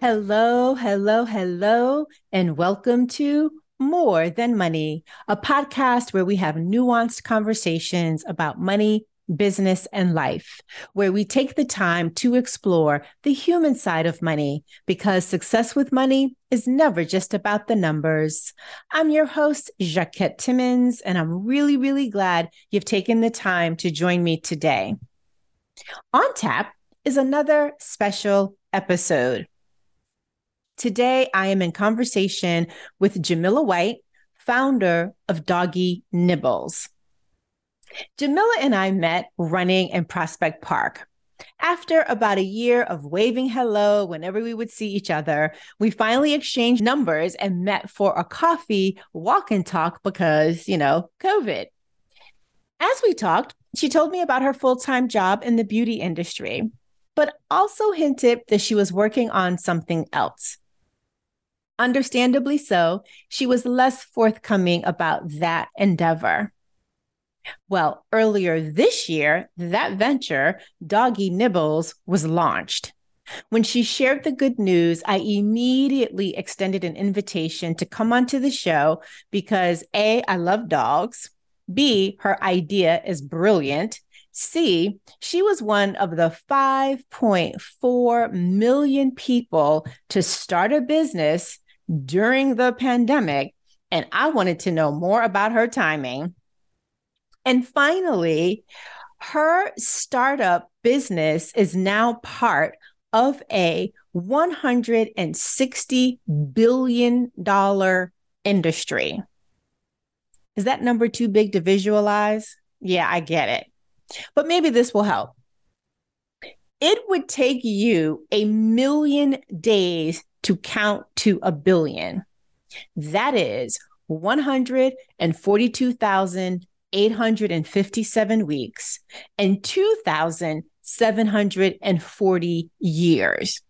Hello, hello, hello, and welcome to More Than Money, a podcast where we have nuanced conversations about money, business, and life, where we take the time to explore the human side of money because success with money is never just about the numbers. I'm your host, Jacquette Timmons, and I'm really, really glad you've taken the time to join me today. On tap is another special episode. Today, I am in conversation with Jamila White, founder of Doggy Nibbles. Jamila and I met running in Prospect Park. After about a year of waving hello whenever we would see each other, we finally exchanged numbers and met for a coffee walk and talk because, you know, COVID. As we talked, she told me about her full time job in the beauty industry, but also hinted that she was working on something else. Understandably so, she was less forthcoming about that endeavor. Well, earlier this year, that venture, Doggy Nibbles, was launched. When she shared the good news, I immediately extended an invitation to come onto the show because A, I love dogs. B, her idea is brilliant. C, she was one of the 5.4 million people to start a business during the pandemic, and I wanted to know more about her timing. And finally, her startup business is now part of a $160 billion industry. Is that number too big to visualize? Yeah, I get it. But maybe this will help. It would take you a million days to count to a billion. That is 142,857 weeks and 2,740 years.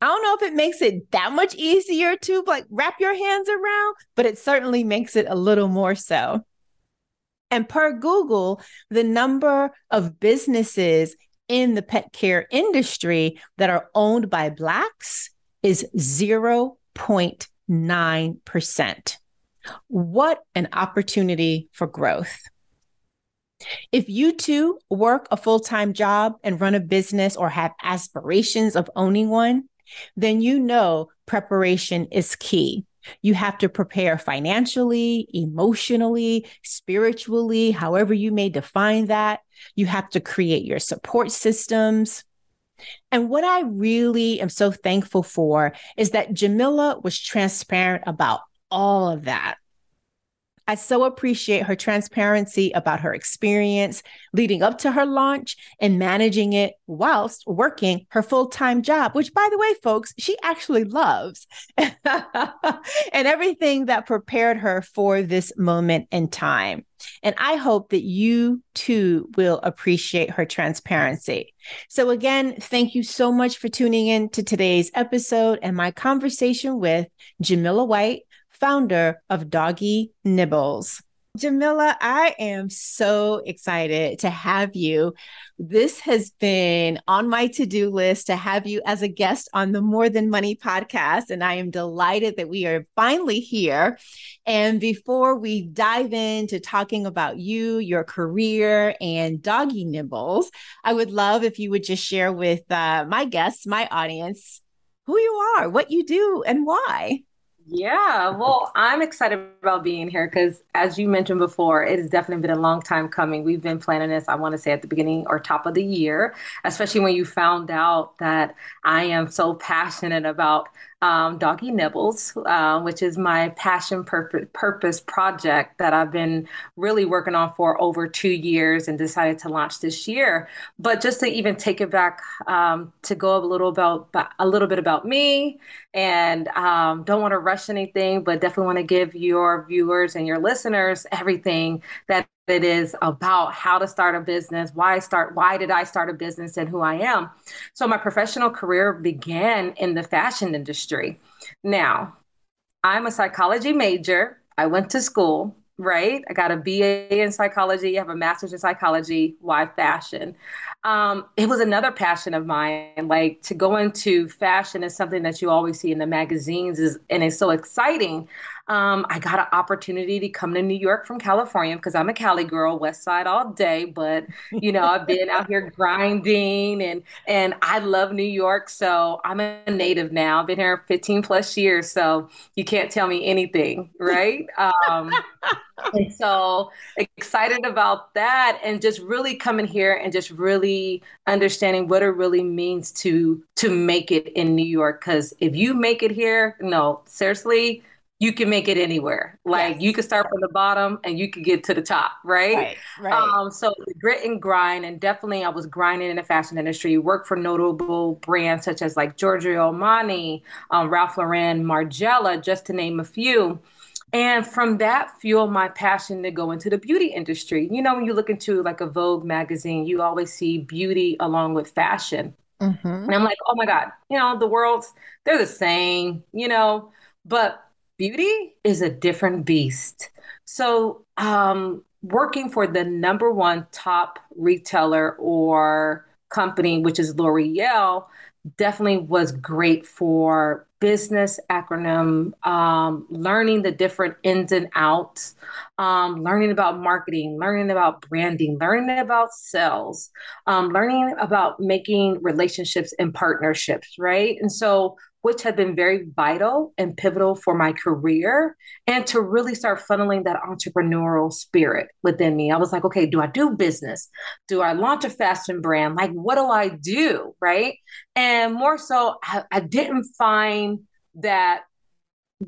I don't know if it makes it that much easier to like wrap your hands around, but it certainly makes it a little more so. And per Google, the number of businesses in the pet care industry that are owned by Blacks is 0.9%. What an opportunity for growth. If you too work a full time job and run a business or have aspirations of owning one, then you know preparation is key. You have to prepare financially, emotionally, spiritually, however you may define that. You have to create your support systems. And what I really am so thankful for is that Jamila was transparent about all of that. I so appreciate her transparency about her experience leading up to her launch and managing it whilst working her full time job, which, by the way, folks, she actually loves, and everything that prepared her for this moment in time. And I hope that you too will appreciate her transparency. So, again, thank you so much for tuning in to today's episode and my conversation with Jamila White founder of Doggy Nibbles. Jamila, I am so excited to have you. This has been on my to do list to have you as a guest on the More Than Money podcast. And I am delighted that we are finally here. And before we dive into talking about you, your career, and doggy nibbles, I would love if you would just share with uh, my guests, my audience, who you are, what you do, and why. Yeah, well, I'm excited about being here because, as you mentioned before, it has definitely been a long time coming. We've been planning this, I want to say, at the beginning or top of the year, especially when you found out that I am so passionate about um, Doggy Nibbles, uh, which is my passion purpose, purpose project that I've been really working on for over two years and decided to launch this year. But just to even take it back um, to go a little about a little bit about me, and um, don't want to rush anything, but definitely want to give your viewers and your listeners everything that it is about how to start a business, why I start, why did I start a business and who I am. So my professional career began in the fashion industry. Now, I'm a psychology major. I went to school, right? I got a BA in psychology, I have a master's in psychology. Why fashion? um, it was another passion of mine. Like to go into fashion is something that you always see in the magazines, is and it's so exciting. Um, I got an opportunity to come to New York from California because I'm a Cali girl, West Side all day. But you know, I've been out here grinding, and and I love New York. So I'm a native now. I've been here 15 plus years, so you can't tell me anything, right? Um, and so excited about that, and just really coming here and just really understanding what it really means to to make it in New York. Because if you make it here, no, seriously you can make it anywhere. Like yes. you can start from the bottom and you can get to the top, right? Right. right. Um, so grit and grind, and definitely I was grinding in the fashion industry. Worked for notable brands such as like Giorgio Armani, um, Ralph Lauren, Margiela, just to name a few. And from that fueled my passion to go into the beauty industry. You know, when you look into like a Vogue magazine, you always see beauty along with fashion. Mm-hmm. And I'm like, oh my God, you know, the world's, they're the same, you know, but beauty is a different beast. So, um, working for the number one top retailer or company, which is L'Oreal, definitely was great for business acronym, um, learning the different ins and outs, um, learning about marketing, learning about branding, learning about sales, um, learning about making relationships and partnerships, right? And so which had been very vital and pivotal for my career and to really start funneling that entrepreneurial spirit within me. I was like, okay, do I do business? Do I launch a fashion brand? Like, what do I do? Right. And more so, I, I didn't find that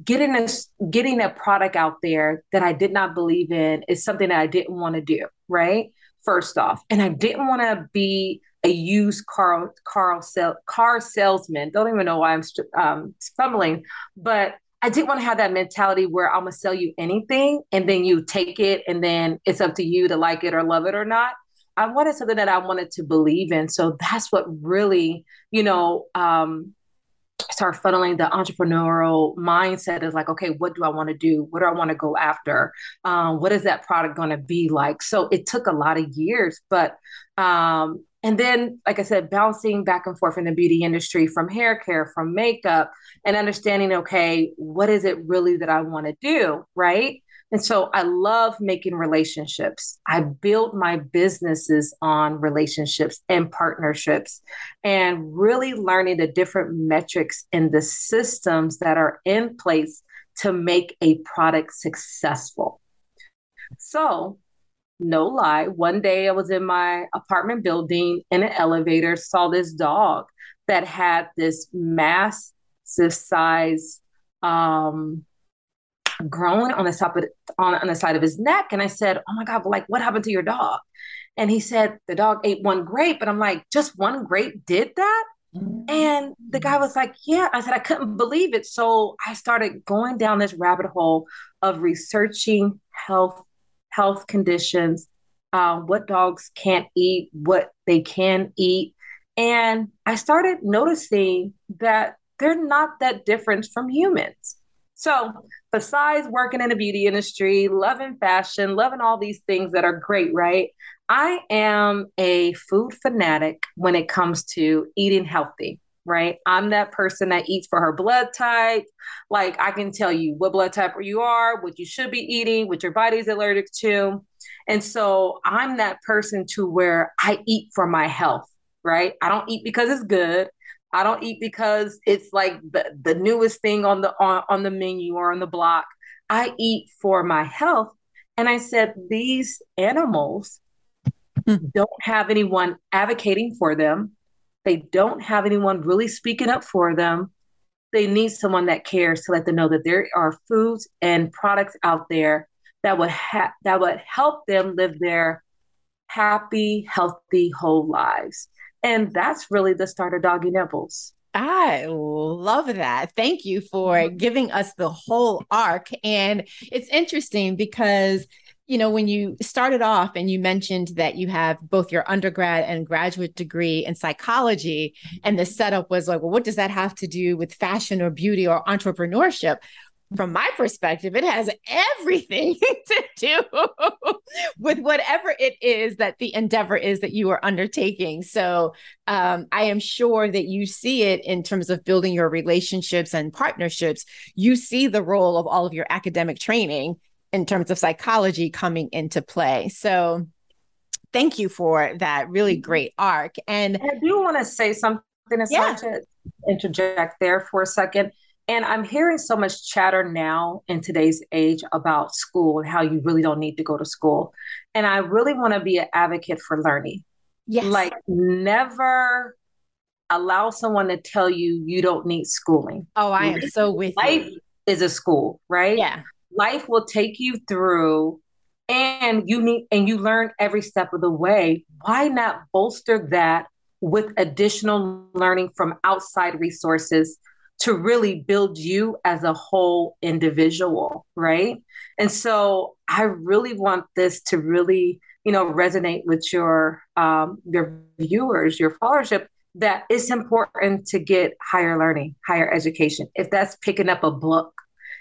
getting a getting a product out there that I did not believe in is something that I didn't want to do, right? First off, and I didn't want to be a used car car sell, car salesman. Don't even know why I'm um, stumbling, but I didn't want to have that mentality where I'm gonna sell you anything and then you take it and then it's up to you to like it or love it or not. I wanted something that I wanted to believe in. So that's what really, you know, um, start funneling the entrepreneurial mindset is like, okay, what do I want to do? What do I want to go after? Um, what is that product going to be like? So it took a lot of years, but um, and then like i said bouncing back and forth in the beauty industry from hair care from makeup and understanding okay what is it really that i want to do right? And so i love making relationships. I built my businesses on relationships and partnerships and really learning the different metrics and the systems that are in place to make a product successful. So no lie. One day I was in my apartment building in an elevator, saw this dog that had this massive size um, growing on the top of on, on the side of his neck. And I said, Oh my God, but like what happened to your dog? And he said, The dog ate one grape. And I'm like, just one grape did that? And the guy was like, Yeah. I said, I couldn't believe it. So I started going down this rabbit hole of researching health health conditions, uh, what dogs can't eat, what they can eat. And I started noticing that they're not that different from humans. So, besides working in the beauty industry, loving fashion, loving all these things that are great, right? I am a food fanatic when it comes to eating healthy right? I'm that person that eats for her blood type. Like I can tell you what blood type you are, what you should be eating, what your body's allergic to. And so I'm that person to where I eat for my health, right? I don't eat because it's good. I don't eat because it's like the, the newest thing on the on, on the menu or on the block. I eat for my health. And I said, these animals hmm. don't have anyone advocating for them they don't have anyone really speaking up for them. They need someone that cares to let them know that there are foods and products out there that would ha- that would help them live their happy, healthy, whole lives. And that's really the start of Doggy Nibbles. I love that. Thank you for mm-hmm. giving us the whole arc. And it's interesting because you know, when you started off and you mentioned that you have both your undergrad and graduate degree in psychology, and the setup was like, well, what does that have to do with fashion or beauty or entrepreneurship? from my perspective, it has everything to do with whatever it is that the endeavor is that you are undertaking. So um, I am sure that you see it in terms of building your relationships and partnerships. You see the role of all of your academic training in terms of psychology coming into play. So thank you for that really mm-hmm. great arc. And I do want to say something, yeah. to interject there for a second and I'm hearing so much chatter now in today's age about school and how you really don't need to go to school. And I really want to be an advocate for learning. Yes. Like, never allow someone to tell you you don't need schooling. Oh, I am so with Life you. is a school, right? Yeah. Life will take you through and you need and you learn every step of the way. Why not bolster that with additional learning from outside resources to really build you as a whole individual, right? And so I really want this to really, you know, resonate with your um, your viewers, your followership. That it's important to get higher learning, higher education. If that's picking up a book,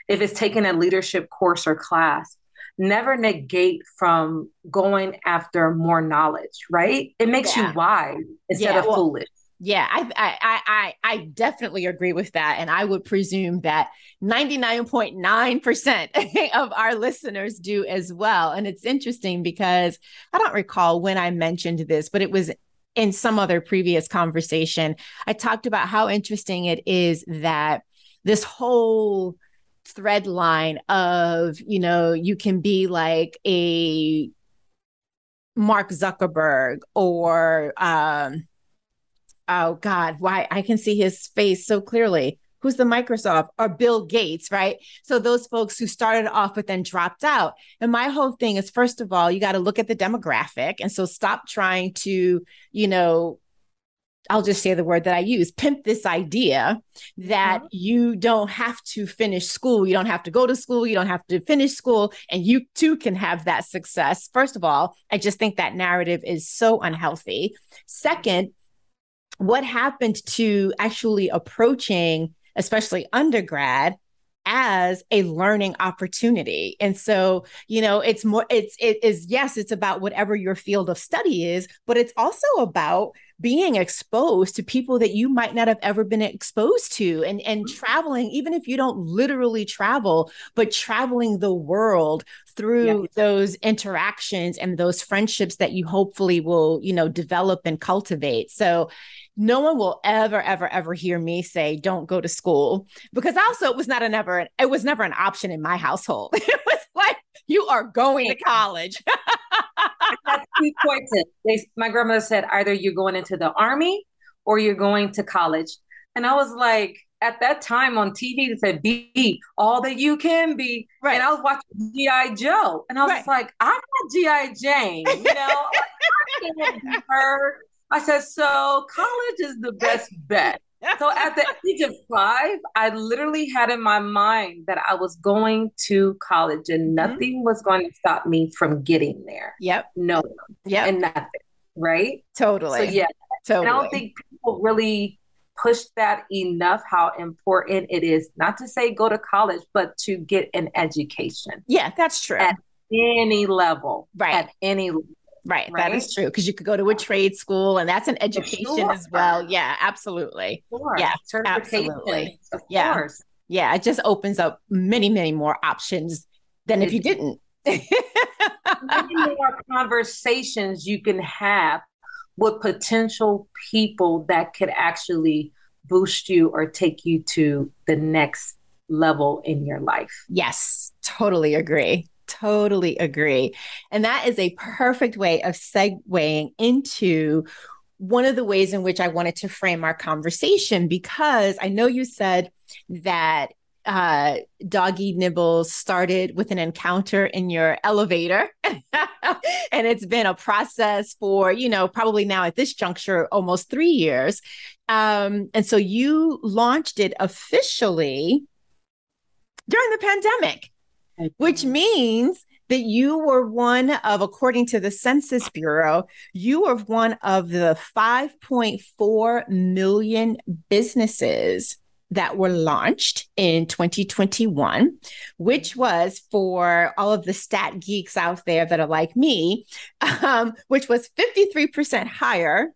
if it's taking a leadership course or class, never negate from going after more knowledge, right? It makes yeah. you wise instead yeah, of well, foolish. Yeah, I, I I I definitely agree with that, and I would presume that ninety nine point nine percent of our listeners do as well. And it's interesting because I don't recall when I mentioned this, but it was in some other previous conversation. I talked about how interesting it is that this whole thread line of you know you can be like a Mark Zuckerberg or um, oh God, why I can see his face so clearly. Who's the Microsoft or Bill Gates, right? So those folks who started off but then dropped out. And my whole thing is, first of all, you got to look at the demographic. And so stop trying to, you know, I'll just say the word that I use pimp this idea that mm-hmm. you don't have to finish school. You don't have to go to school. You don't have to finish school. And you too can have that success. First of all, I just think that narrative is so unhealthy. Second, what happened to actually approaching, especially undergrad, as a learning opportunity. And so, you know, it's more, it's, it is, yes, it's about whatever your field of study is, but it's also about being exposed to people that you might not have ever been exposed to and and mm-hmm. traveling even if you don't literally travel but traveling the world through those interactions and those friendships that you hopefully will you know develop and cultivate so no one will ever ever ever hear me say don't go to school because also it was not a never it was never an option in my household it was like you are going to college That's two choices. They, my grandmother said either you're going into the army or you're going to college. And I was like, at that time on TV, it said be all that you can be. Right. And I was watching G.I. Joe. And I was right. like, I'm not G.I. Jane, you know? I can't be her. I said, so college is the best bet so at the age of five, I literally had in my mind that I was going to college and mm-hmm. nothing mm-hmm. was going to stop me from getting there. Yep. No. Yeah. And nothing. Right. Totally. So yeah. Totally. I don't think people really push that enough how important it is not to say go to college, but to get an education. Yeah, that's true. At any level. Right. At any Right, right, that is true because you could go to a trade school and that's an education sure. as well. Yeah, absolutely. Sure. Yeah, absolutely. Of yeah. Course. Yeah, it just opens up many, many more options than it, if you didn't. many more conversations you can have with potential people that could actually boost you or take you to the next level in your life. Yes, totally agree totally agree. And that is a perfect way of segueing into one of the ways in which I wanted to frame our conversation because I know you said that uh, doggy nibbles started with an encounter in your elevator. And it's been a process for you know probably now at this juncture almost three years. Um, and so you launched it officially during the pandemic which means that you were one of, according to the Census Bureau, you were one of the 5.4 million businesses that were launched in 2021, which was for all of the stat geeks out there that are like me, um, which was 53% higher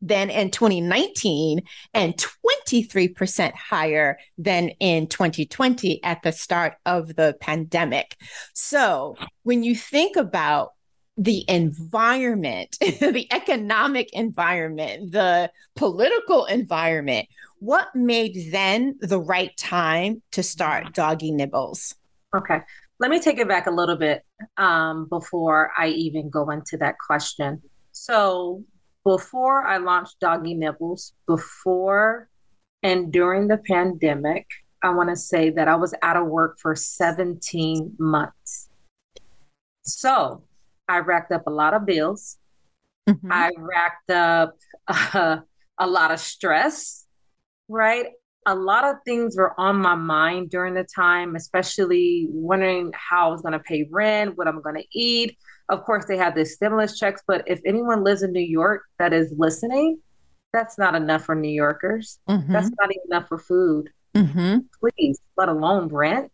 than in 2019 and 23% higher than in 2020 at the start of the pandemic. So when you think about the environment, the economic environment, the political environment, what made then the right time to start Doggy Nibbles? Okay. Let me take it back a little bit um, before I even go into that question. So, before I launched Doggy Nibbles, before and during the pandemic, I want to say that I was out of work for 17 months. So, I racked up a lot of bills. Mm-hmm. I racked up uh, a lot of stress, right? A lot of things were on my mind during the time, especially wondering how I was going to pay rent, what I'm going to eat. Of course, they had the stimulus checks, but if anyone lives in New York that is listening, that's not enough for New Yorkers. Mm-hmm. That's not enough for food. Mm-hmm. Please, let alone rent.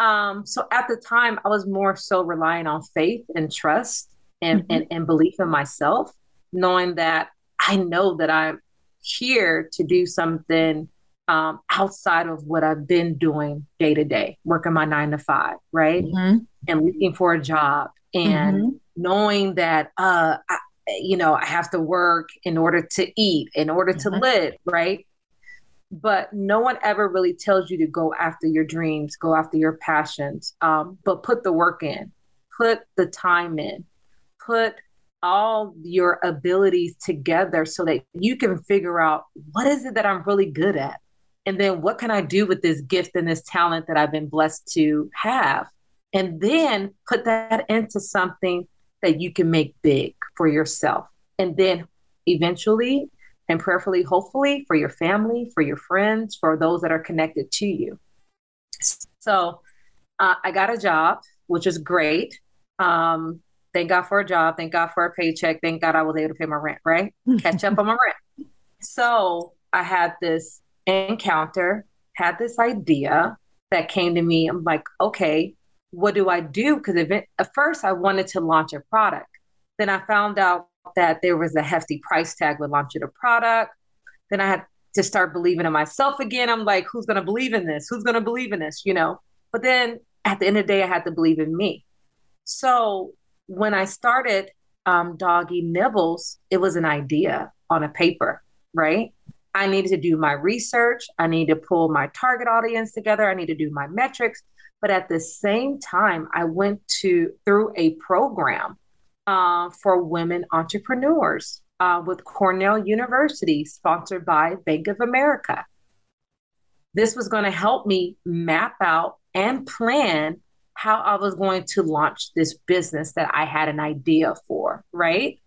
Um, so at the time, I was more so relying on faith and trust and, mm-hmm. and, and belief in myself, knowing that I know that I'm here to do something um, outside of what I've been doing day to day, working my nine to five, right? Mm-hmm. And looking for a job and mm-hmm. knowing that, uh, I, you know, I have to work in order to eat, in order to live, right? But no one ever really tells you to go after your dreams, go after your passions, um, but put the work in, put the time in, put all your abilities together so that you can figure out what is it that I'm really good at? And then what can I do with this gift and this talent that I've been blessed to have? And then put that into something that you can make big for yourself. And then eventually and prayerfully, hopefully, for your family, for your friends, for those that are connected to you. So uh, I got a job, which is great. Um, thank God for a job. Thank God for a paycheck. Thank God I was able to pay my rent, right? Catch up on my rent. So I had this encounter, had this idea that came to me. I'm like, okay, what do I do? Because at first I wanted to launch a product. Then I found out that there was a hefty price tag with launching a product. Then I had to start believing in myself again. I'm like, who's going to believe in this? Who's going to believe in this? You know? But then at the end of the day, I had to believe in me. So when I started um, Doggy Nibbles, it was an idea on a paper, right? I needed to do my research. I need to pull my target audience together. I need to do my metrics. But at the same time, I went to through a program uh, for women entrepreneurs uh, with Cornell University, sponsored by Bank of America. This was going to help me map out and plan how I was going to launch this business that I had an idea for, right?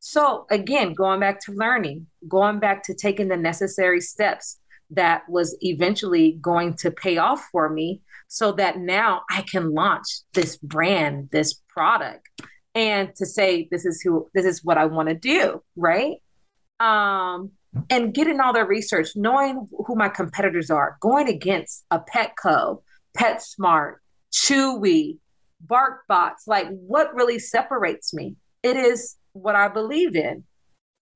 So, again, going back to learning, going back to taking the necessary steps that was eventually going to pay off for me so that now I can launch this brand, this product and to say this is who this is what I want to do, right? Um, and getting all their research, knowing who my competitors are, going against a Petco, PetSmart, Chewy, BarkBox, like what really separates me? It is what I believe in,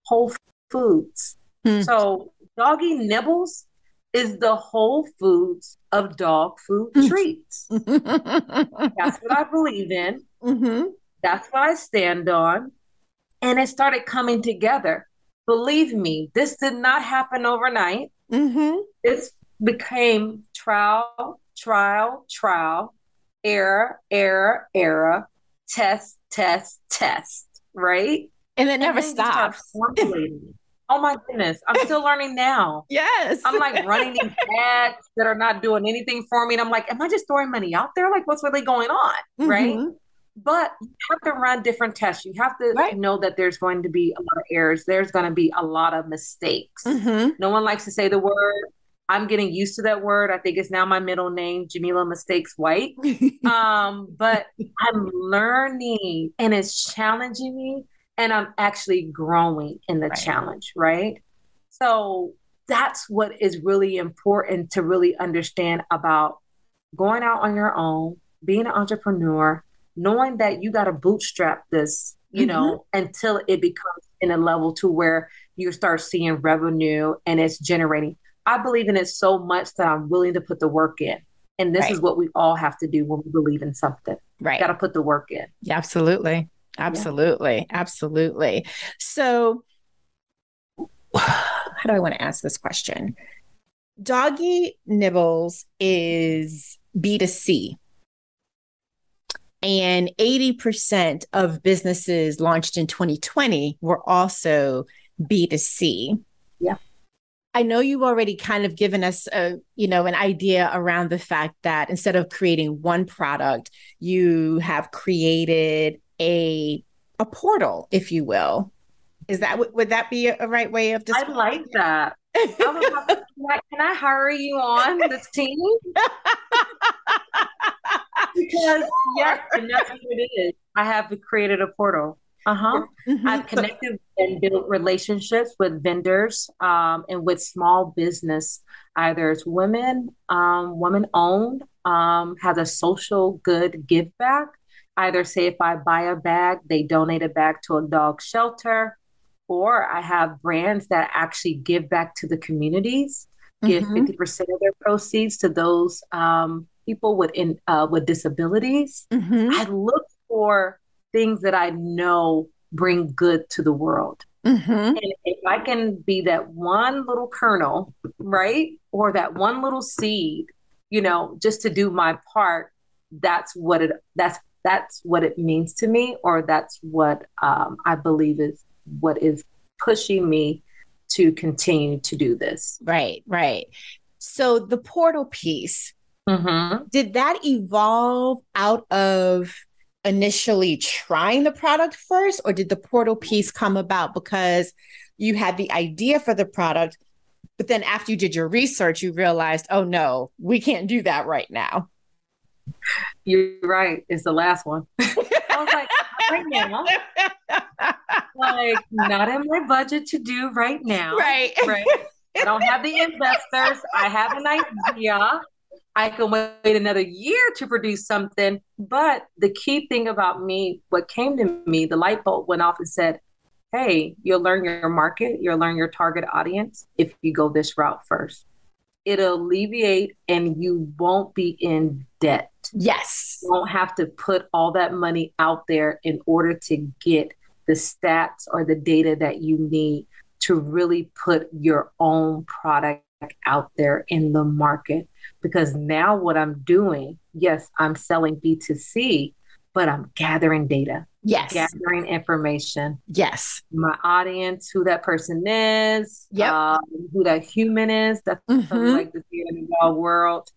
Whole Foods. Hmm. So Doggy Nibbles is the Whole Foods of dog food hmm. treats. That's what I believe in. Mm-hmm. That's what I stand on. And it started coming together. Believe me, this did not happen overnight. Mm-hmm. This became trial, trial, trial, error, error, error, test, test, test, right? And it never and stops. oh my goodness, I'm still learning now. Yes. I'm like running these ads that are not doing anything for me. And I'm like, am I just throwing money out there? Like, what's really going on? Mm-hmm. Right but you have to run different tests. You have to right. know that there's going to be a lot of errors. There's going to be a lot of mistakes. Mm-hmm. No one likes to say the word. I'm getting used to that word. I think it's now my middle name, Jamila Mistakes White. um, but I'm learning and it's challenging me and I'm actually growing in the right. challenge, right? So that's what is really important to really understand about going out on your own, being an entrepreneur, knowing that you got to bootstrap this, you mm-hmm. know, until it becomes in a level to where you start seeing revenue and it's generating. I believe in it so much that I'm willing to put the work in. And this right. is what we all have to do when we believe in something. Right. Got to put the work in. Yeah, absolutely. Absolutely. Yeah. Absolutely. So, how do I want to ask this question? Doggy Nibbles is B2C. And 80% of businesses launched in 2020 were also B2C. Yeah. I know you've already kind of given us a, you know, an idea around the fact that instead of creating one product, you have created a a portal, if you will. Is that would that be a right way of describing? I like that. I, can I hire you on the team? because yes, and that's what it is. I have created a portal. Uh huh. Mm-hmm. I've connected and built relationships with vendors um, and with small business. Either it's women, um, woman owned, um, has a social good give back. Either say if I buy a bag, they donate a bag to a dog shelter, or I have brands that actually give back to the communities, give mm-hmm. 50% of their proceeds to those um, people with in uh, with disabilities. Mm-hmm. I look for things that I know bring good to the world. Mm-hmm. And if I can be that one little kernel, right, or that one little seed, you know, just to do my part, that's what it that's that's what it means to me, or that's what um, I believe is what is pushing me to continue to do this. Right, right. So the portal piece, mm-hmm. did that evolve out of initially trying the product first, or did the portal piece come about because you had the idea for the product, but then after you did your research, you realized, oh no, we can't do that right now? You're right. It's the last one. I was like, right now. like, not in my budget to do right now. Right. Right. I don't have the investors. I have an idea. I can wait another year to produce something. But the key thing about me, what came to me, the light bulb went off and said, Hey, you'll learn your market, you'll learn your target audience if you go this route first. It'll alleviate and you won't be in debt. Yes. You won't have to put all that money out there in order to get the stats or the data that you need to really put your own product out there in the market. Because now what I'm doing, yes, I'm selling B2C, but I'm gathering data. Yes. Gathering information. Yes. My audience, who that person is, yep. Um, who that human is. That's mm-hmm. what I like to see in the world.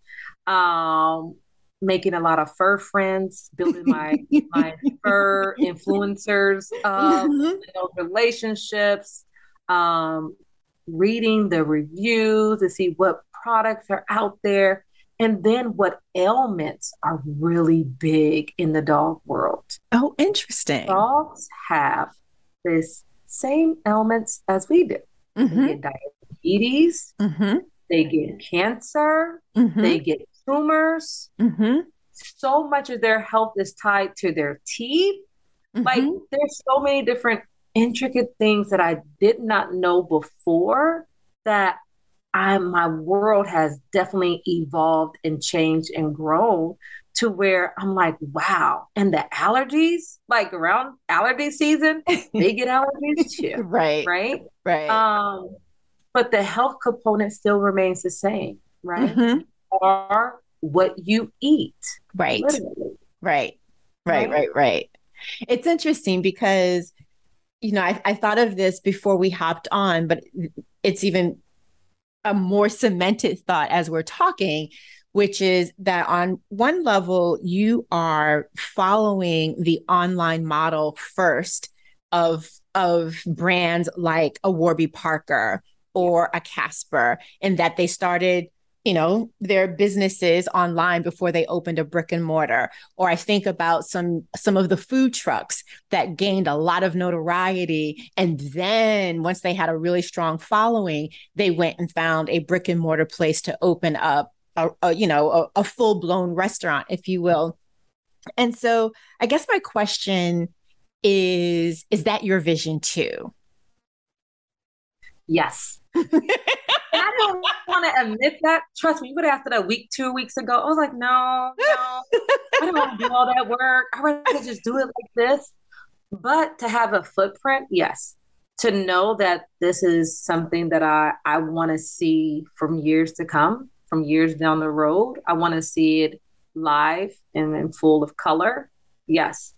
Um, making a lot of fur friends, building my my fur influencers, um, mm-hmm. relationships, um, reading the reviews to see what products are out there, and then what ailments are really big in the dog world. Oh, interesting. Dogs have this same ailments as we do. Mm-hmm. They get diabetes. Mm-hmm. They get cancer. Mm-hmm. They get tumors. Mm-hmm. So much of their health is tied to their teeth. Mm-hmm. Like there's so many different intricate things that I did not know before that I my world has definitely evolved and changed and grown to where I'm like, wow. And the allergies, like around allergy season, they get allergies too. right. Right. Right. Um, but the health component still remains the same, right? Mm-hmm are what you eat. Right. Literally. Right. Right. Right. Right. It's interesting because, you know, I, I thought of this before we hopped on, but it's even a more cemented thought as we're talking, which is that on one level, you are following the online model first of of brands like a Warby Parker or a Casper, and that they started you know their businesses online before they opened a brick and mortar or i think about some some of the food trucks that gained a lot of notoriety. And then once they had a really strong following they went and found a brick and mortar place to open up a, a you know a, a full blown restaurant if you will. And so i guess my question is is that your vision too? Yes I don't want to admit that. Trust me, you would have asked it a week, two weeks ago. I was like, no, no, I don't want to do all that work. I rather just do it like this. But to have a footprint, yes. To know that this is something that I, I want to see from years to come, from years down the road. I want to see it live and, and full of color. Yes.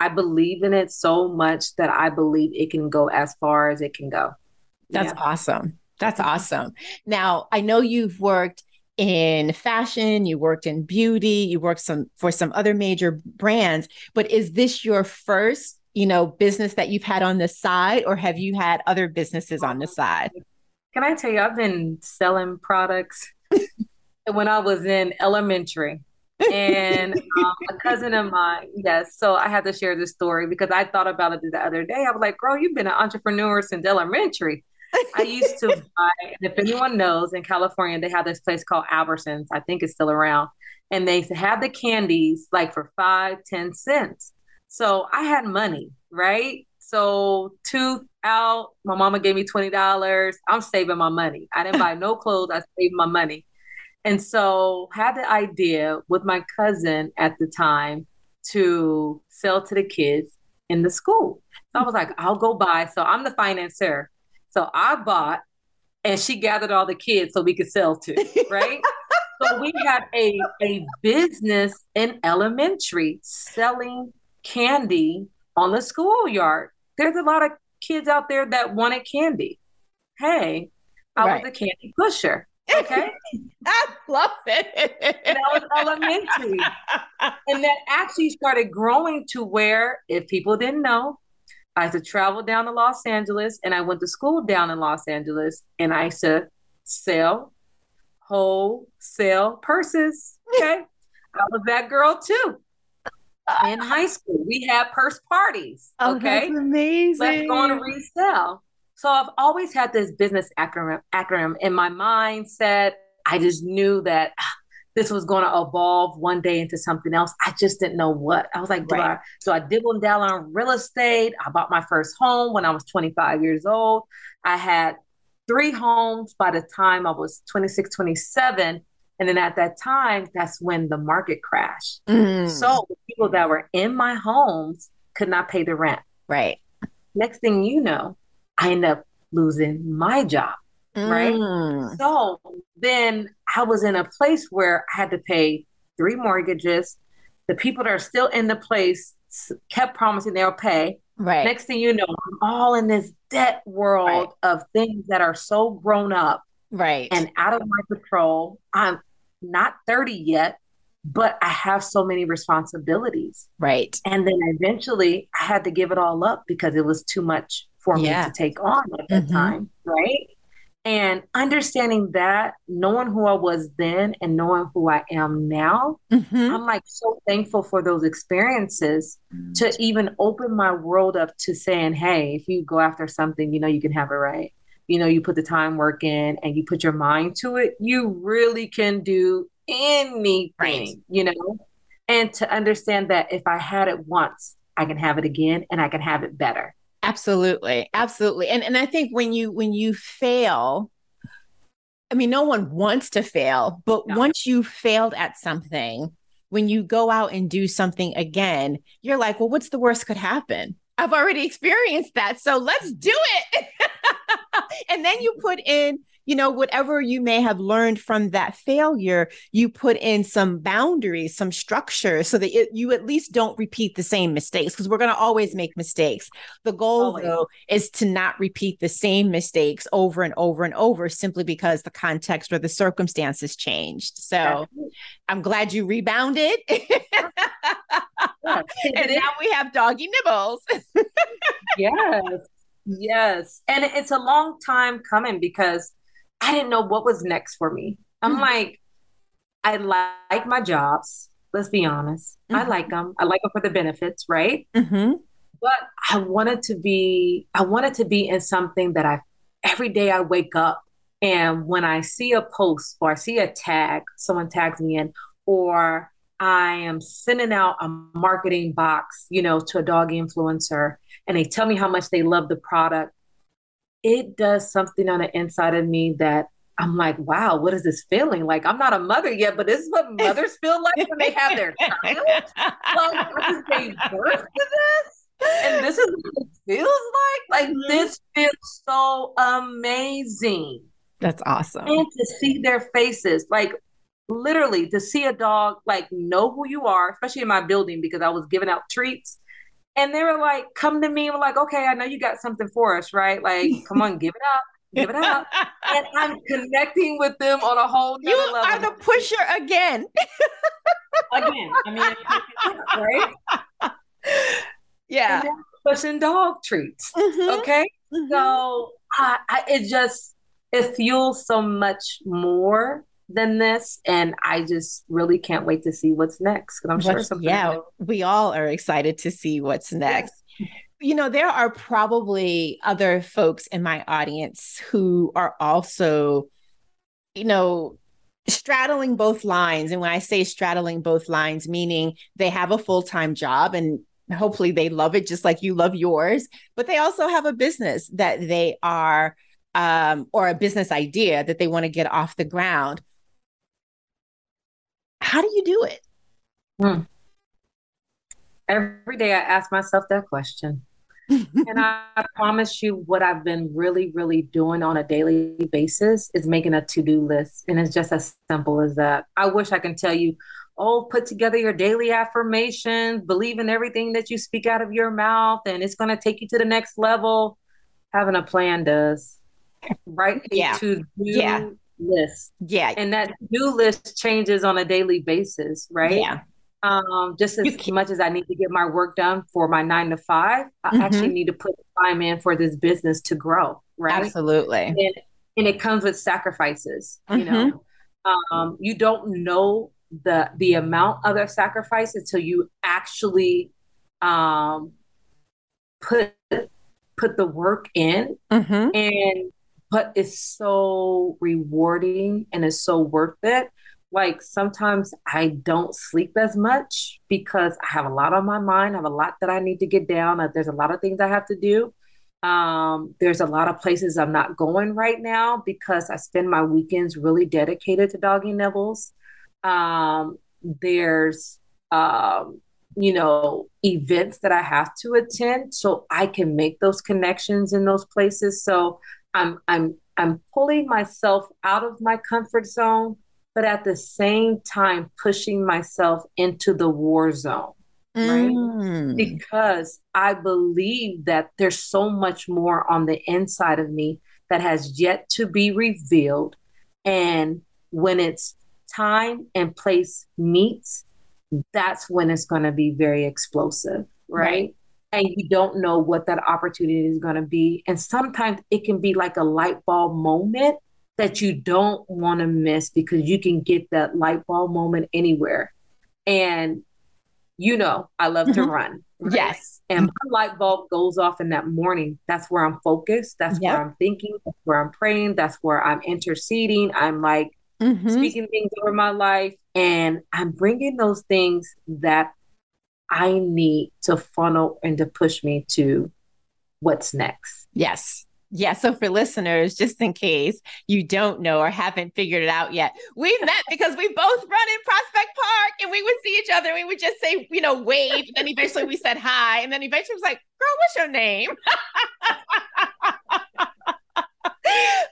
I believe in it so much that I believe it can go as far as it can go. That's yeah. awesome. That's awesome. Now, I know you've worked in fashion, you worked in beauty, you worked some for some other major brands, but is this your first, you know, business that you've had on the side or have you had other businesses on the side? Can I tell you I've been selling products when I was in elementary. and um, a cousin of mine, yes. So I had to share this story because I thought about it the other day. I was like, "Girl, you've been an entrepreneur since elementary." I used to buy, if anyone knows, in California, they have this place called Albertsons. I think it's still around. And they have the candies like for five, ten cents. So I had money, right? So two out, my mama gave me $20. I'm saving my money. I didn't buy no clothes, I saved my money. And so had the idea with my cousin at the time to sell to the kids in the school. So I was like, I'll go buy. So I'm the financier. So I bought and she gathered all the kids so we could sell to, right? so we had a, a business in elementary selling candy on the schoolyard. There's a lot of kids out there that wanted candy. Hey, I right. was a candy pusher. Okay. I love it. and that was elementary. and that actually started growing to where, if people didn't know, I had to travel down to Los Angeles and I went to school down in Los Angeles and I used to sell wholesale purses. Okay. I was that girl too. In high school, we had purse parties. Oh, okay. That's amazing. Let's go on a resell. So I've always had this business acronym acronym in my mindset. I just knew that this was going to evolve one day into something else. I just didn't know what. I was like, right. I, so I dibbled down on real estate. I bought my first home when I was 25 years old. I had three homes by the time I was 26, 27. And then at that time, that's when the market crashed. Mm. So people that were in my homes could not pay the rent. Right. Next thing you know, I end up losing my job. Right. Mm. So then I was in a place where I had to pay three mortgages. The people that are still in the place kept promising they'll pay. Right. Next thing you know, I'm all in this debt world right. of things that are so grown up. Right. And out of my control. I'm not 30 yet, but I have so many responsibilities. Right. And then eventually I had to give it all up because it was too much for yeah. me to take on at that mm-hmm. time. Right. And understanding that, knowing who I was then and knowing who I am now, mm-hmm. I'm like so thankful for those experiences mm-hmm. to even open my world up to saying, hey, if you go after something, you know, you can have it right. You know, you put the time work in and you put your mind to it, you really can do anything, right. you know? And to understand that if I had it once, I can have it again and I can have it better. Absolutely. Absolutely. And and I think when you when you fail, I mean no one wants to fail, but no. once you failed at something, when you go out and do something again, you're like, well, what's the worst could happen? I've already experienced that. So let's do it. and then you put in you know, whatever you may have learned from that failure, you put in some boundaries, some structure so that it, you at least don't repeat the same mistakes because we're going to always make mistakes. The goal, always. though, is to not repeat the same mistakes over and over and over simply because the context or the circumstances changed. So I'm glad you rebounded. and now we have doggy nibbles. yes. Yes. And it's a long time coming because I didn't know what was next for me. I'm mm-hmm. like, I like my jobs. Let's be honest. Mm-hmm. I like them. I like them for the benefits, right? Mm-hmm. But I wanted to be, I wanted to be in something that I, every day I wake up and when I see a post or I see a tag, someone tags me in, or I am sending out a marketing box, you know, to a dog influencer and they tell me how much they love the product, it does something on the inside of me that I'm like, wow, what is this feeling? Like, I'm not a mother yet, but this is what mothers feel like when they have their child. like, what they birth to this? And this is what it feels like. Like, mm-hmm. this feels so amazing. That's awesome. And to see their faces, like, literally to see a dog like know who you are, especially in my building because I was giving out treats. And they were like, come to me we're like, okay, I know you got something for us, right? Like, come on, give it up give it up. and I'm connecting with them on a whole You level. are the pusher again. again. I mean, right? Yeah. pushing dog treats. Mm-hmm. Okay. Mm-hmm. So I, I, it just, it fuels so much more than this. And I just really can't wait to see what's next. Because I'm sure something. Yeah, we all are excited to see what's next. Yes you know, there are probably other folks in my audience who are also, you know, straddling both lines. And when I say straddling both lines, meaning they have a full time job and hopefully they love it just like you love yours, but they also have a business that they are, um, or a business idea that they want to get off the ground. How do you do it? Hmm. Every day I ask myself that question and I promise you, what I've been really, really doing on a daily basis is making a to do list. And it's just as simple as that. I wish I can tell you, oh, put together your daily affirmations, believe in everything that you speak out of your mouth, and it's going to take you to the next level. Having a plan does. Right? yeah. to do yeah. List. Yeah. And that do list changes on a daily basis, right? Yeah um, just as much as I need to get my work done for my nine to 5 I mm-hmm. actually need to put time in for this business to grow. Right. Absolutely. And, and it comes with sacrifices, mm-hmm. you know, um, you don't know the, the amount of their sacrifice until you actually, um, put, put the work in mm-hmm. and, but it's so rewarding and it's so worth it like sometimes I don't sleep as much because I have a lot on my mind. I have a lot that I need to get down. Uh, there's a lot of things I have to do. Um, there's a lot of places I'm not going right now because I spend my weekends really dedicated to doggy nibbles. Um, there's, um, you know, events that I have to attend so I can make those connections in those places. So I'm, I'm, I'm pulling myself out of my comfort zone but at the same time pushing myself into the war zone. Right. Mm. Because I believe that there's so much more on the inside of me that has yet to be revealed. And when it's time and place meets, that's when it's going to be very explosive. Right? right. And you don't know what that opportunity is going to be. And sometimes it can be like a light bulb moment that you don't want to miss because you can get that light bulb moment anywhere. And you know, I love mm-hmm. to run. Right? Yes. And my light bulb goes off in that morning. That's where I'm focused. That's yep. where I'm thinking. That's where I'm praying. That's where I'm interceding. I'm like mm-hmm. speaking things over my life. And I'm bringing those things that I need to funnel and to push me to what's next. Yes. Yeah. So for listeners, just in case you don't know or haven't figured it out yet, we met because we both run in Prospect Park and we would see each other. We would just say, you know, wave. And then eventually we said hi. And then eventually was like, girl, what's your name?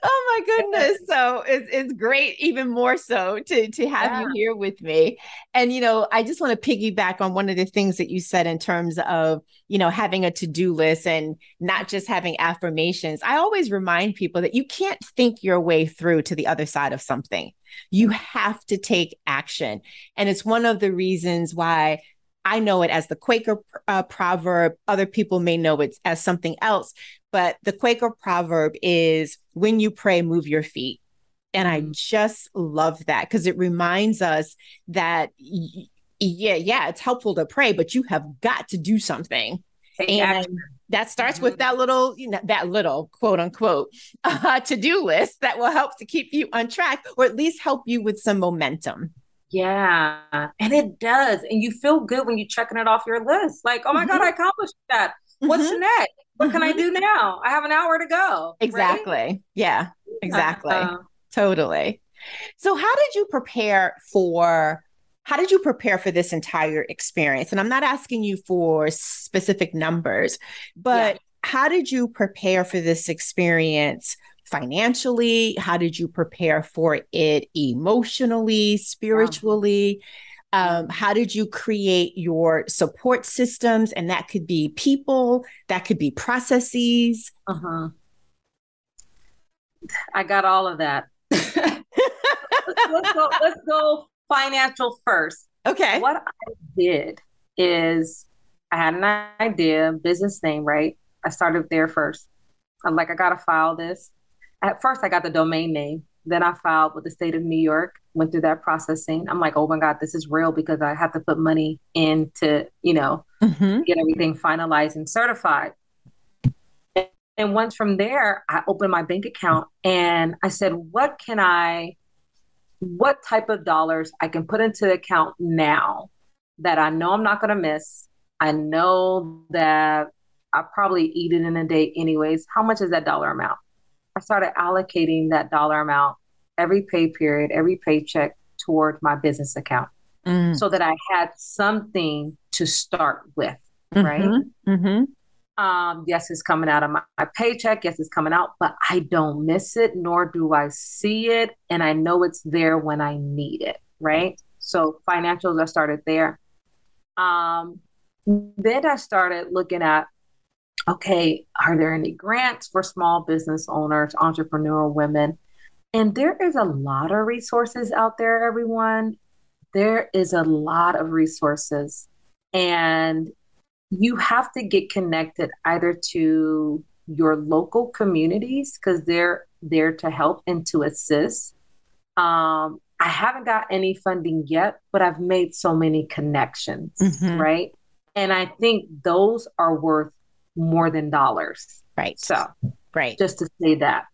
oh my goodness. So it's, it's great even more so to to have yeah. you here with me. And you know i just want to piggyback on one of the things that you said in terms of you know having a to-do list and not just having affirmations. I always remind people that you can't think your way through to the other side of something. You have to take action. And it's one of the reasons why I know it as the Quaker uh, proverb. Other people may know it as something else, but the Quaker proverb is when you pray, move your feet. And I mm-hmm. just love that because it reminds us that, yeah, yeah, it's helpful to pray, but you have got to do something. Exactly. And that starts mm-hmm. with that little, you know, that little quote unquote uh, to do list that will help to keep you on track or at least help you with some momentum. Yeah, and it does. And you feel good when you're checking it off your list. Like, oh my mm-hmm. God, I accomplished that. What's mm-hmm. next? What can I mm-hmm. do now? I have an hour to go. Exactly. Right? Yeah, exactly. Uh, totally. So, how did you prepare for? How did you prepare for this entire experience? And I'm not asking you for specific numbers, but yeah. how did you prepare for this experience financially? How did you prepare for it emotionally, spiritually? Um, how did you create your support systems? And that could be people, that could be processes. Uh-huh. I got all of that. let's, go, let's go financial first. Okay. What I did is I had an idea, business name, right? I started there first. I'm like, I got to file this. At first, I got the domain name. Then I filed with the state of New York, went through that processing. I'm like, oh my God, this is real because I have to put money in to, you know, mm-hmm. get everything finalized and certified. And once from there, I opened my bank account and I said, what can I, what type of dollars I can put into the account now that I know I'm not going to miss? I know that I probably eat it in a day anyways. How much is that dollar amount? I started allocating that dollar amount every pay period, every paycheck toward my business account mm. so that I had something to start with, mm-hmm. right? Mm-hmm. Um, yes, it's coming out of my, my paycheck. Yes, it's coming out, but I don't miss it, nor do I see it. And I know it's there when I need it, right? So financials, I started there. Um, then I started looking at okay, are there any grants for small business owners, entrepreneurial women? And there is a lot of resources out there, everyone. There is a lot of resources. And you have to get connected either to your local communities because they're there to help and to assist. Um, I haven't got any funding yet, but I've made so many connections, mm-hmm. right? And I think those are worth more than dollars. Right. So, right. Just to say that.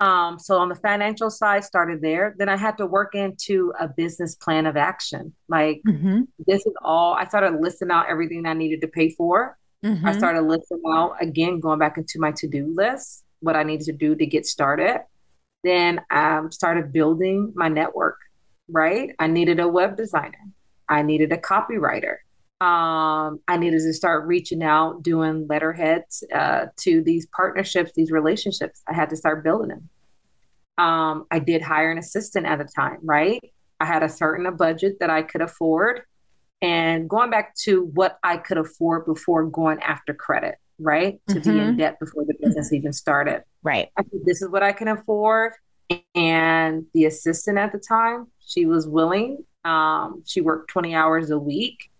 Um, so on the financial side, started there. Then I had to work into a business plan of action. Like mm-hmm. this is all. I started listing out everything I needed to pay for. Mm-hmm. I started listing out again, going back into my to do list, what I needed to do to get started. Then I um, started building my network. Right. I needed a web designer. I needed a copywriter um, I needed to start reaching out, doing letterheads uh, to these partnerships, these relationships. I had to start building them. Um, I did hire an assistant at the time, right? I had a certain a budget that I could afford. And going back to what I could afford before going after credit, right? To mm-hmm. be in mm-hmm. debt before the business even started. Right. I said, this is what I can afford. And the assistant at the time, she was willing. Um, she worked 20 hours a week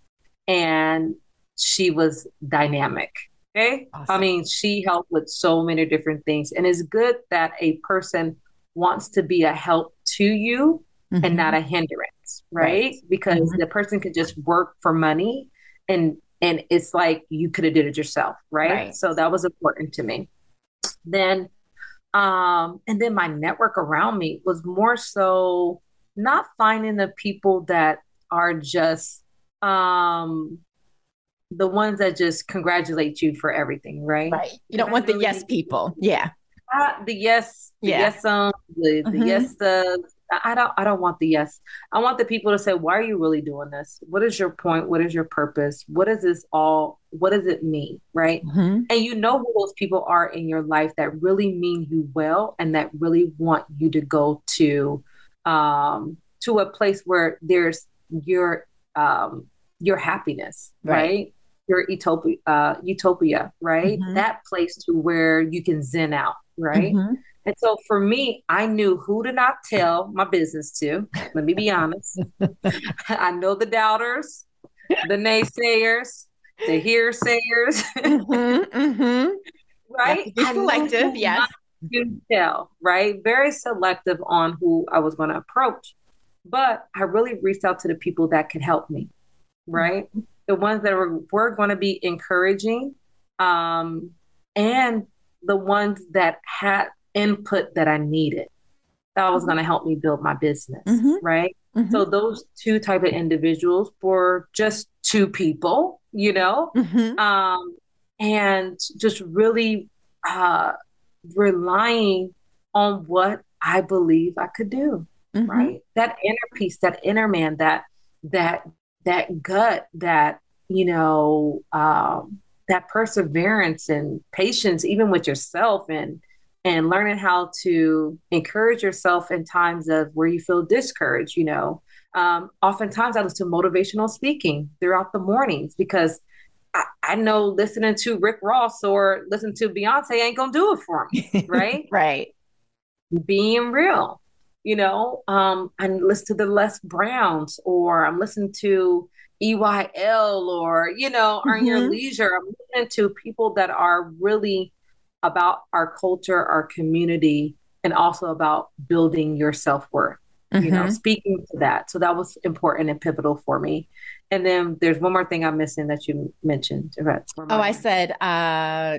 and she was dynamic. Okay. Awesome. I mean, she helped with so many different things. And it's good that a person wants to be a help to you mm-hmm. and not a hindrance, right? right. Because mm-hmm. the person could just work for money and and it's like you could have did it yourself, right? right? So that was important to me. Then um and then my network around me was more so not finding the people that are just um the ones that just congratulate you for everything, right? Right. You don't want the yes people. Yeah. Uh, the yes, the yeah. yes um, the, the mm-hmm. yes the I don't I don't want the yes. I want the people to say, why are you really doing this? What is your point? What is your purpose? What is this all what does it mean? Right. Mm-hmm. And you know who those people are in your life that really mean you well and that really want you to go to um to a place where there's your um your happiness, right? right? Your utopia, uh, utopia, right? Mm-hmm. That place to where you can zen out, right? Mm-hmm. And so for me, I knew who to not tell my business to. Let me be honest. I know the doubters, the naysayers, the hearsayers. mm-hmm, mm-hmm. right? Be selective, yes. You tell, right? Very selective on who I was going to approach. But I really reached out to the people that could help me, right? The ones that were, were going to be encouraging um, and the ones that had input that I needed that was mm-hmm. going to help me build my business, mm-hmm. right? Mm-hmm. So those two type of individuals were just two people, you know, mm-hmm. um, and just really uh, relying on what I believe I could do, mm-hmm. right? That inner peace, that inner man, that that that gut, that you know, um, that perseverance and patience, even with yourself, and and learning how to encourage yourself in times of where you feel discouraged. You know, um, oftentimes I listen to motivational speaking throughout the mornings because I, I know listening to Rick Ross or listen to Beyonce ain't gonna do it for me, right? right. Being real, you know. Um, I listen to the Les Browns, or I'm listening to EYL, or you know, mm-hmm. Earn Your mm-hmm. Leisure. I'm listening to people that are really about our culture, our community, and also about building your self worth. Mm-hmm. You know, mm-hmm. speaking to that. So that was important and pivotal for me. And then there's one more thing I'm missing that you mentioned. Oh, I said, uh,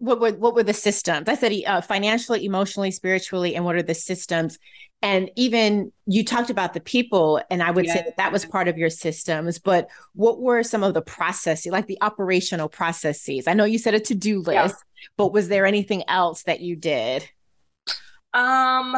what were what were the systems? I said uh, financially, emotionally, spiritually, and what are the systems? And even you talked about the people, and I would yeah. say that that was part of your systems. But what were some of the processes, like the operational processes? I know you said a to do list, yeah. but was there anything else that you did? Um,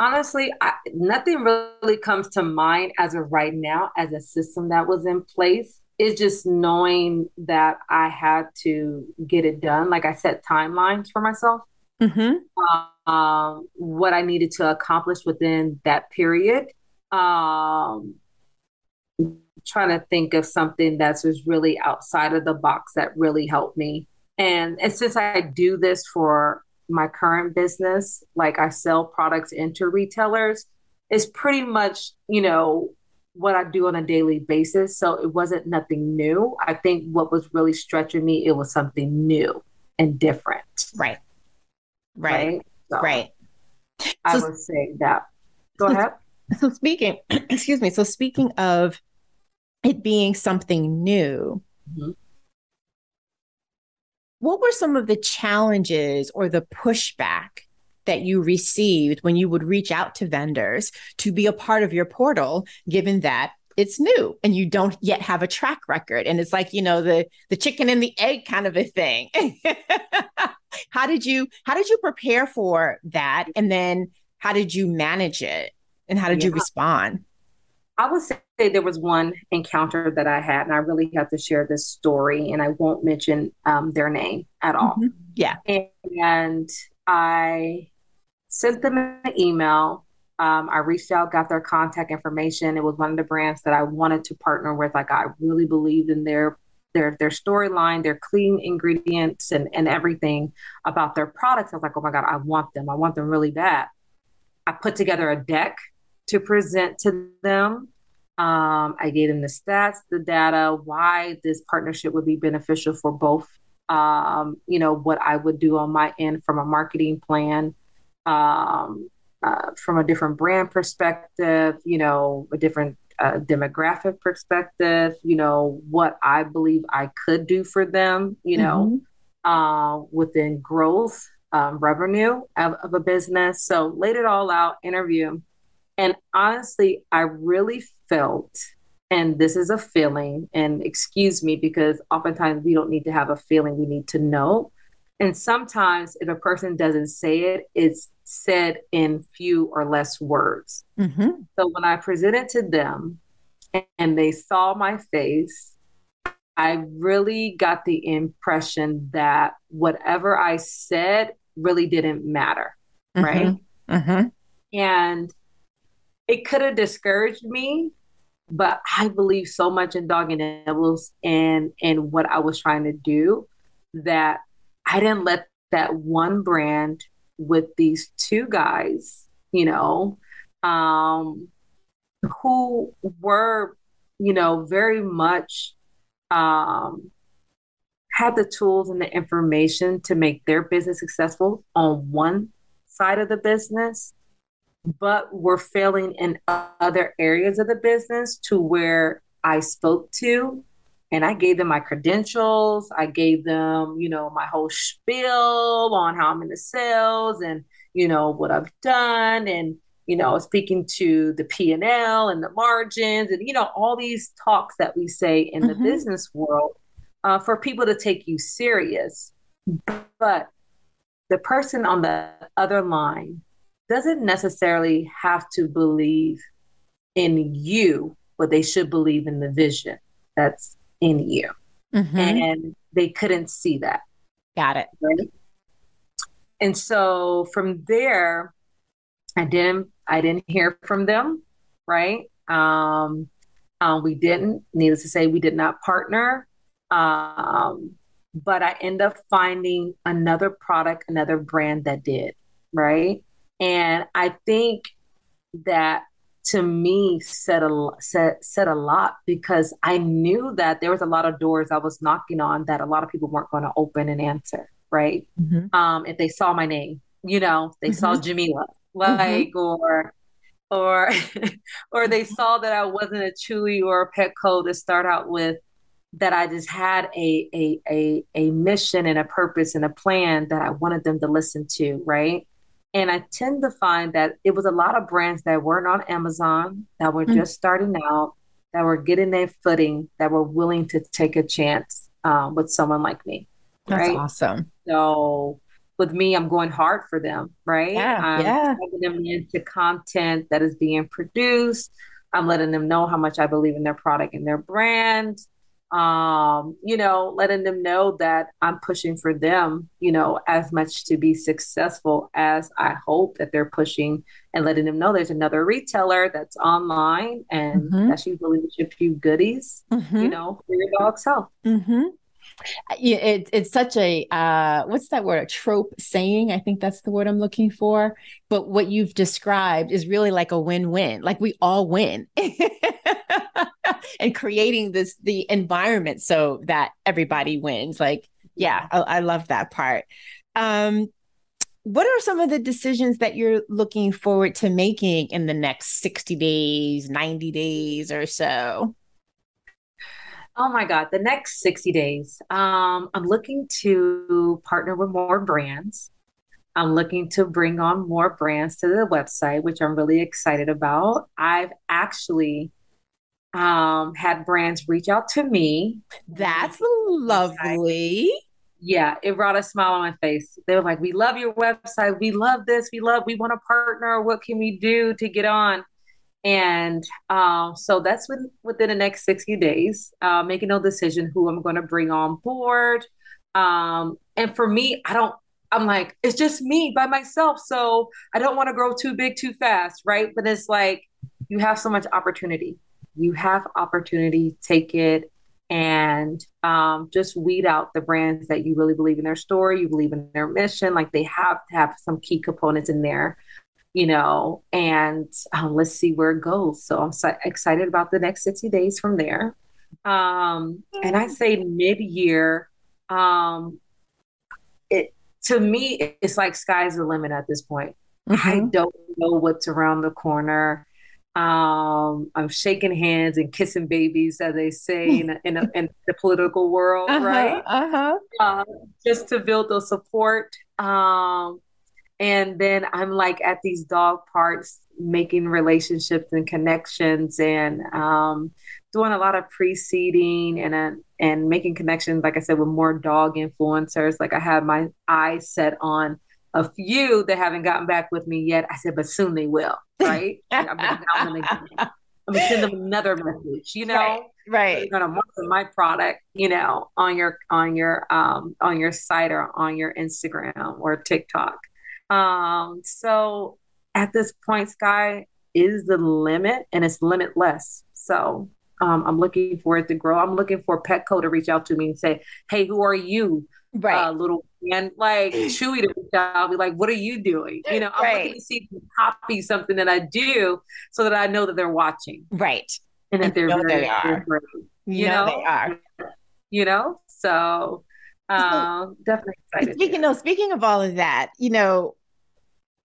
honestly, I, nothing really comes to mind as of right now as a system that was in place. It's just knowing that I had to get it done. Like I set timelines for myself. Mm-hmm. Um, what I needed to accomplish within that period. Um, trying to think of something that's just really outside of the box that really helped me. And, and since I do this for my current business, like I sell products into retailers, it's pretty much, you know, what I do on a daily basis. So it wasn't nothing new. I think what was really stretching me, it was something new and different. Right. Right. Right. So right. I so, would say that. Go so, ahead. So speaking, excuse me. So speaking of it being something new, mm-hmm what were some of the challenges or the pushback that you received when you would reach out to vendors to be a part of your portal, given that it's new and you don't yet have a track record and it's like you know the the chicken and the egg kind of a thing how did you how did you prepare for that and then how did you manage it and how did yeah. you respond I would say there was one encounter that I had, and I really have to share this story, and I won't mention um, their name at all. Mm-hmm. Yeah. And, and, I sent them an email. Um, I reached out, got their contact information. It was one of the brands that I wanted to partner with. Like I really believed in their their their storyline, their clean ingredients, and and everything about their products. I was like, oh my god, I want them. I want them really bad. I put together a deck to present to them. Um, I gave them the stats, the data, why this partnership would be beneficial for both. Um, you know, what I would do on my end from a marketing plan, um, uh, from a different brand perspective, you know, a different uh, demographic perspective, you know, what I believe I could do for them, you know, mm-hmm. uh, within growth, um, revenue of, of, a business. So laid it all out, interview. And honestly, I really felt, and this is a feeling, and excuse me, because oftentimes we don't need to have a feeling, we need to know. And sometimes if a person doesn't say it, it's said in few or less words. Mm-hmm. So when I presented to them and they saw my face, I really got the impression that whatever I said really didn't matter. Mm-hmm. Right. Mm-hmm. And it could have discouraged me, but I believe so much in Doggy Nibbles and and what I was trying to do that I didn't let that one brand with these two guys, you know, um, who were, you know, very much um, had the tools and the information to make their business successful on one side of the business, but were failing in other areas of the business to where I spoke to and I gave them my credentials. I gave them, you know, my whole spiel on how I'm in the sales and, you know, what I've done and, you know, speaking to the P&L and the margins and, you know, all these talks that we say in mm-hmm. the business world uh, for people to take you serious. But the person on the other line doesn't necessarily have to believe in you, but they should believe in the vision that's in you. Mm-hmm. And they couldn't see that. Got it. Right? And so from there, I didn't I didn't hear from them, right? Um, um, we didn't, needless to say, we did not partner. Um, but I end up finding another product, another brand that did, right? And I think that to me said a said said a lot because I knew that there was a lot of doors I was knocking on that a lot of people weren't going to open and answer, right? Mm-hmm. Um, if they saw my name, you know, they mm-hmm. saw Jamila, like mm-hmm. or or or they mm-hmm. saw that I wasn't a Chewy or a Petco to start out with that I just had a, a a a mission and a purpose and a plan that I wanted them to listen to, right? And I tend to find that it was a lot of brands that weren't on Amazon, that were mm-hmm. just starting out, that were getting their footing, that were willing to take a chance um, with someone like me. That's right? awesome. So with me, I'm going hard for them, right? Yeah, I'm yeah. taking them into content that is being produced. I'm letting them know how much I believe in their product and their brand um, you know, letting them know that I'm pushing for them, you know, as much to be successful as I hope that they're pushing and letting them know there's another retailer that's online and mm-hmm. that's usually with a few goodies, mm-hmm. you know, for your dog's health. Mm-hmm. It, it's such a uh, what's that word? A trope saying. I think that's the word I'm looking for. But what you've described is really like a win-win. Like we all win. and creating this the environment so that everybody wins. Like, yeah, I, I love that part. Um, what are some of the decisions that you're looking forward to making in the next 60 days, 90 days or so? Oh my God, the next 60 days. Um, I'm looking to partner with more brands. I'm looking to bring on more brands to the website, which I'm really excited about. I've actually um, had brands reach out to me. That's lovely. Yeah, it brought a smile on my face. They were like, "We love your website. We love this. We love. We want to partner. What can we do to get on?" And um, so that's within the next 60 days, uh, making no decision who I'm going to bring on board. Um, and for me, I don't, I'm like, it's just me by myself. So I don't want to grow too big too fast. Right. But it's like, you have so much opportunity. You have opportunity, take it and um, just weed out the brands that you really believe in their story, you believe in their mission. Like they have to have some key components in there you know, and um, let's see where it goes. So I'm so excited about the next 60 days from there. Um, and I say mid year, um, it to me, it's like sky's the limit at this point. Mm-hmm. I don't know what's around the corner. Um, I'm shaking hands and kissing babies, as they say in, a, in, a, in the political world, uh-huh, right? Uh-huh. Uh, just to build the support. Um, and then I'm like at these dog parks making relationships and connections and um, doing a lot of pre-seeding and uh, and making connections, like I said, with more dog influencers. Like I have my eyes set on a few that haven't gotten back with me yet. I said, but soon they will, right? I'm gonna, send them another message, you know. Right. right. You're gonna market my product, you know, on your on your um on your site or on your Instagram or TikTok. Um, so at this point, sky is the limit and it's limitless. So um, I'm looking for it to grow. I'm looking for Petco to reach out to me and say, "Hey, who are you?" Right, uh, little and like Chewy to reach out, I'll be like, "What are you doing?" You know, I'm right. looking to see if you copy something that I do, so that I know that they're watching. Right, and that they're you know very, they are. you, you know, know, they are. You know, so Um, definitely excited. Speaking, no, speaking of all of that, you know,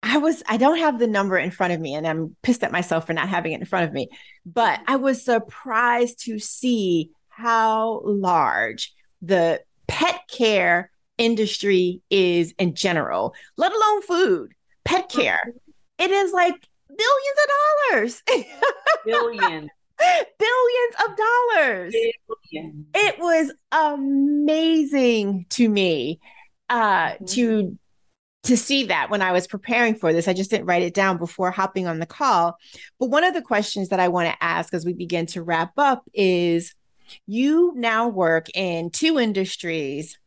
I was, I don't have the number in front of me and I'm pissed at myself for not having it in front of me, but I was surprised to see how large the pet care industry is in general, let alone food, pet care. It is like billions of dollars. Billion. billions of dollars. Billion. It was amazing to me uh, mm-hmm. to to see that when I was preparing for this. I just didn't write it down before hopping on the call. But one of the questions that I want to ask as we begin to wrap up is you now work in two industries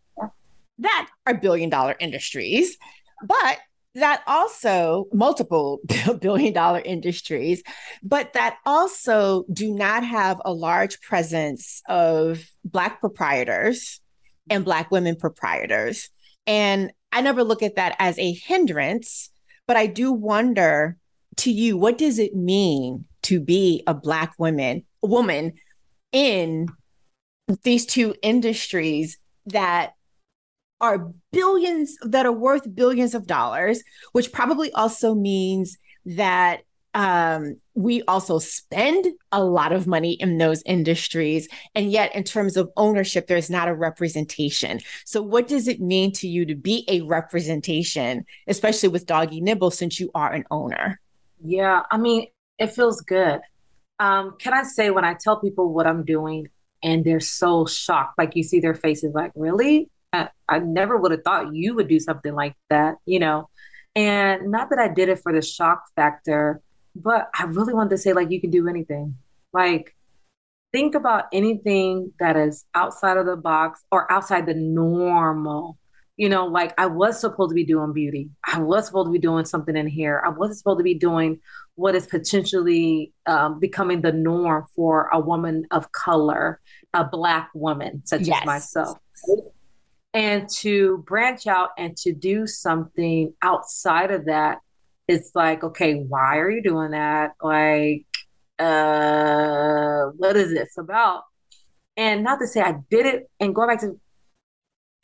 that are billion dollar industries, but that also multiple billion dollar industries, but that also do not have a large presence of Black proprietors and Black women proprietors. And I never look at that as a hindrance, but I do wonder to you, what does it mean to be a Black woman, a woman in these two industries that are billions that are worth billions of dollars, which probably also means that um, we also spend a lot of money in those industries. And yet, in terms of ownership, there's not a representation. So, what does it mean to you to be a representation, especially with Doggy Nibble, since you are an owner? Yeah, I mean, it feels good. Um, can I say when I tell people what I'm doing and they're so shocked, like you see their faces, like, really? I, I never would have thought you would do something like that, you know? And not that I did it for the shock factor, but I really wanted to say, like, you can do anything. Like, think about anything that is outside of the box or outside the normal. You know, like I was supposed to be doing beauty. I was supposed to be doing something in hair. I wasn't supposed to be doing what is potentially um, becoming the norm for a woman of color, a Black woman such yes. as myself and to branch out and to do something outside of that it's like okay why are you doing that? Like uh what is this about? And not to say i did it and going back to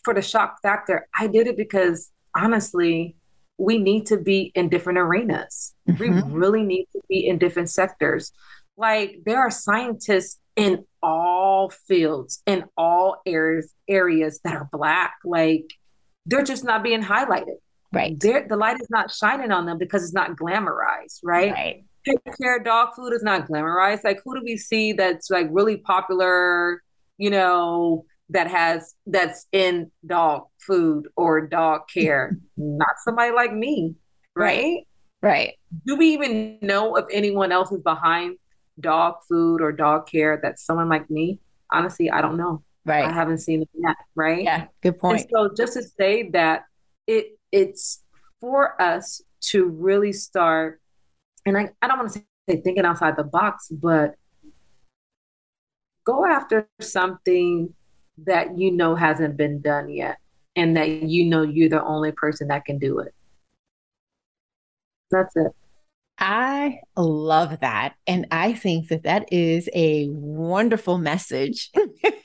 for the shock factor i did it because honestly we need to be in different arenas. Mm-hmm. we really need to be in different sectors. Like there are scientists in all fields in all areas areas that are black. Like they're just not being highlighted right they're, the light is not shining on them because it's not glamorized right right pet care dog food is not glamorized like who do we see that's like really popular you know that has that's in dog food or dog care not somebody like me right right do we even know if anyone else is behind dog food or dog care that's someone like me, honestly, I don't know. Right. I haven't seen it yet. Right. Yeah. Good point. And so just to say that it it's for us to really start, and I, I don't want to say thinking outside the box, but go after something that you know hasn't been done yet and that you know you're the only person that can do it. That's it. I love that. And I think that that is a wonderful message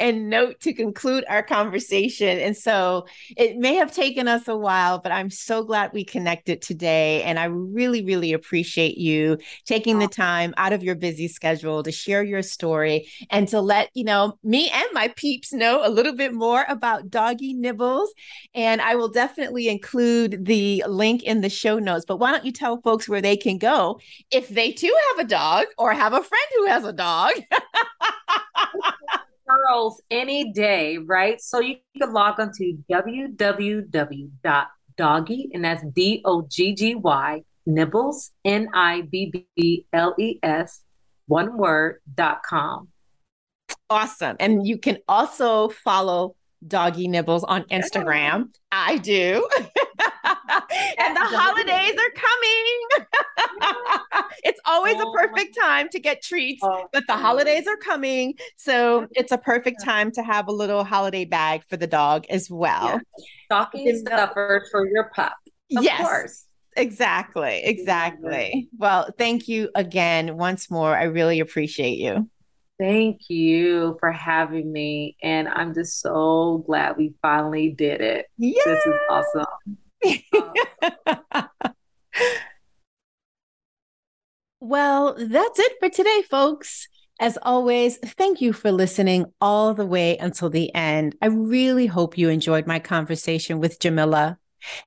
and note to conclude our conversation. And so it may have taken us a while, but I'm so glad we connected today. And I really, really appreciate you taking the time out of your busy schedule to share your story and to let, you know, me and my peeps know a little bit more about Doggy Nibbles. And I will definitely include the link in the show notes. But why don't you tell folks where they can go if they too have a dog or have a friend who has a dog? Any day, right? So you can log on to www.doggy, and that's D O G G Y, nibbles, N I B B L E S, one word, dot com. Awesome. And you can also follow Doggy Nibbles on Instagram. I do. and the holidays are coming. it's always oh, a perfect time to get treats, oh, but the holidays are coming. So it's a perfect time to have a little holiday bag for the dog as well. Yeah. Stocking stuffers for your pup. Of yes. Course. Exactly. Exactly. Well, thank you again once more. I really appreciate you. Thank you for having me. And I'm just so glad we finally did it. Yeah. This is awesome. Um, well, that's it for today, folks. As always, thank you for listening all the way until the end. I really hope you enjoyed my conversation with Jamila.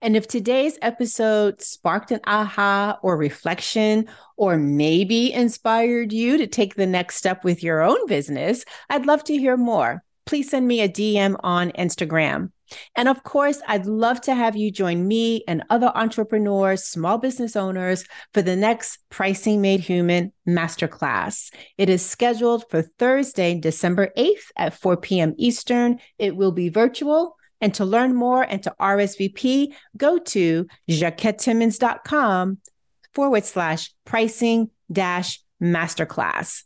And if today's episode sparked an aha or reflection, or maybe inspired you to take the next step with your own business, I'd love to hear more. Please send me a DM on Instagram. And of course, I'd love to have you join me and other entrepreneurs, small business owners for the next Pricing Made Human Masterclass. It is scheduled for Thursday, December 8th at 4 p.m. Eastern. It will be virtual. And to learn more and to RSVP, go to jacquettetimmons.com forward slash pricing dash masterclass.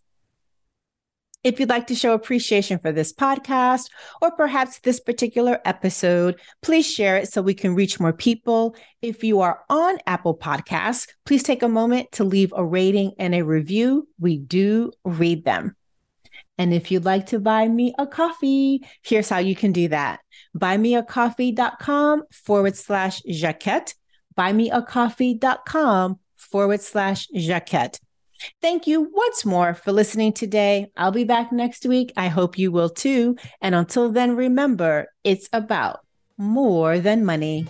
If you'd like to show appreciation for this podcast or perhaps this particular episode, please share it so we can reach more people. If you are on Apple Podcasts, please take a moment to leave a rating and a review. We do read them. And if you'd like to buy me a coffee, here's how you can do that. Buymeacoffee.com forward slash Jacquette. Buymeacoffee.com forward slash Jacquette. Thank you once more for listening today. I'll be back next week. I hope you will too. And until then, remember, it's about more than money.